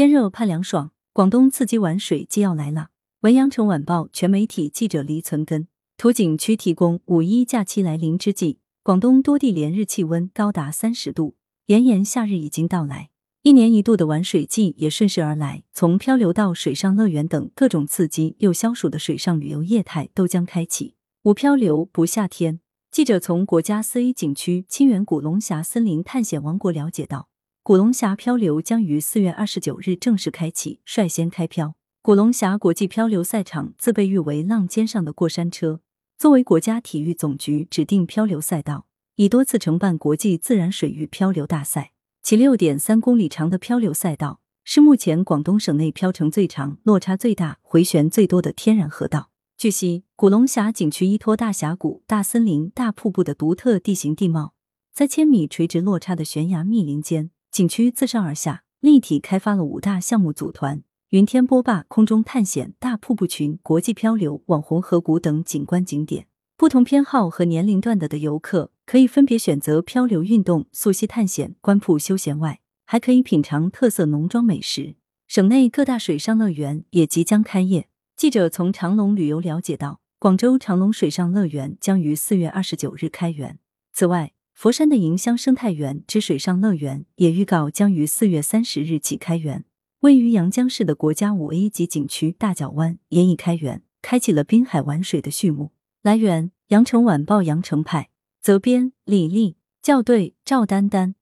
天热怕凉爽，广东刺激玩水季要来了。文阳城晚报全媒体记者黎存根，图景区提供。五一假期来临之际，广东多地连日气温高达三十度，炎炎夏日已经到来。一年一度的玩水季也顺势而来，从漂流到水上乐园等各种刺激又消暑的水上旅游业态都将开启。无漂流不夏天。记者从国家四 A 景区清远古龙峡森林探险王国了解到，古龙峡漂流将于四月二十九日正式开启，率先开漂。古龙峡国际漂流赛场自被誉为浪尖上的过山车，作为国家体育总局指定漂流赛道，已多次承办国际自然水域漂流大赛。其六点三公里长的漂流赛道是目前广东省内漂程最长、落差最大、回旋最多的天然河道。据悉，古龙峡景区依托大峡谷、大森林、大瀑布的独特地形地貌，在千米垂直落差的悬崖密林间，景区自上而下立体开发了五大项目组团：云天波坝、空中探险、大瀑布群、国际漂流、网红河谷等景观景点。不同偏好和年龄段的的游客。可以分别选择漂流运动、溯溪探险、观瀑休闲外，还可以品尝特色农庄美食。省内各大水上乐园也即将开业。记者从长隆旅游了解到，广州长隆水上乐园将于四月二十九日开园。此外，佛山的迎香生态园之水上乐园也预告将于四月三十日起开园。位于阳江市的国家五 A 级景区大角湾也已开园，开启了滨海玩水的序幕。来源：羊城晚报羊城派。责编：李丽，校对：赵丹丹。